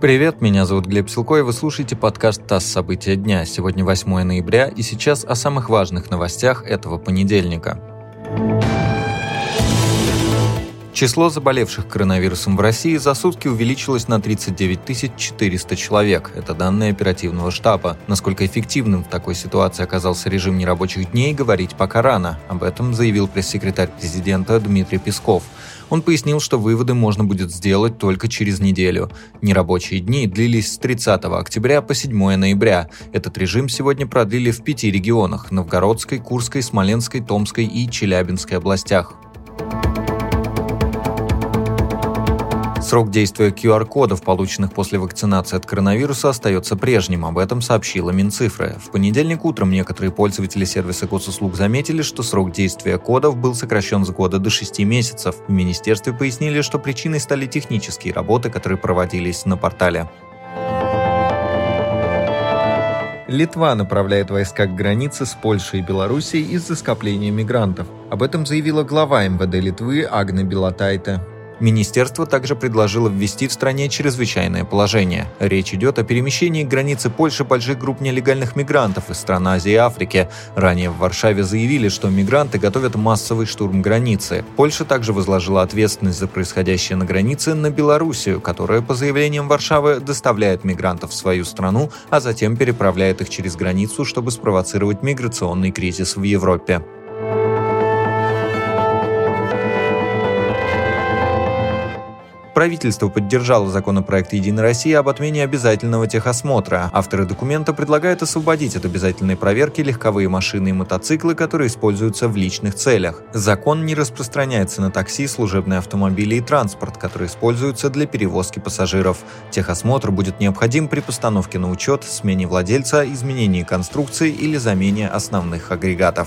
Привет, меня зовут Глеб Силко, и вы слушаете подкаст «ТАСС. События дня». Сегодня 8 ноября, и сейчас о самых важных новостях этого понедельника. Число заболевших коронавирусом в России за сутки увеличилось на 39 400 человек. Это данные оперативного штаба. Насколько эффективным в такой ситуации оказался режим нерабочих дней, говорить пока рано. Об этом заявил пресс-секретарь президента Дмитрий Песков. Он пояснил, что выводы можно будет сделать только через неделю. Нерабочие дни длились с 30 октября по 7 ноября. Этот режим сегодня продлили в пяти регионах – Новгородской, Курской, Смоленской, Томской и Челябинской областях. Срок действия QR-кодов, полученных после вакцинации от коронавируса, остается прежним. Об этом сообщила Минцифры. В понедельник утром некоторые пользователи сервиса госуслуг заметили, что срок действия кодов был сокращен с года до 6 месяцев. В министерстве пояснили, что причиной стали технические работы, которые проводились на портале. Литва направляет войска к границе с Польшей и Белоруссией из-за скопления мигрантов. Об этом заявила глава МВД Литвы Агна Белатайте. Министерство также предложило ввести в стране чрезвычайное положение. Речь идет о перемещении к границе Польши больших групп нелегальных мигрантов из стран Азии и Африки. Ранее в Варшаве заявили, что мигранты готовят массовый штурм границы. Польша также возложила ответственность за происходящее на границе на Белоруссию, которая, по заявлениям Варшавы, доставляет мигрантов в свою страну, а затем переправляет их через границу, чтобы спровоцировать миграционный кризис в Европе. Правительство поддержало законопроект «Единая Россия» об отмене обязательного техосмотра. Авторы документа предлагают освободить от обязательной проверки легковые машины и мотоциклы, которые используются в личных целях. Закон не распространяется на такси, служебные автомобили и транспорт, которые используются для перевозки пассажиров. Техосмотр будет необходим при постановке на учет, смене владельца, изменении конструкции или замене основных агрегатов.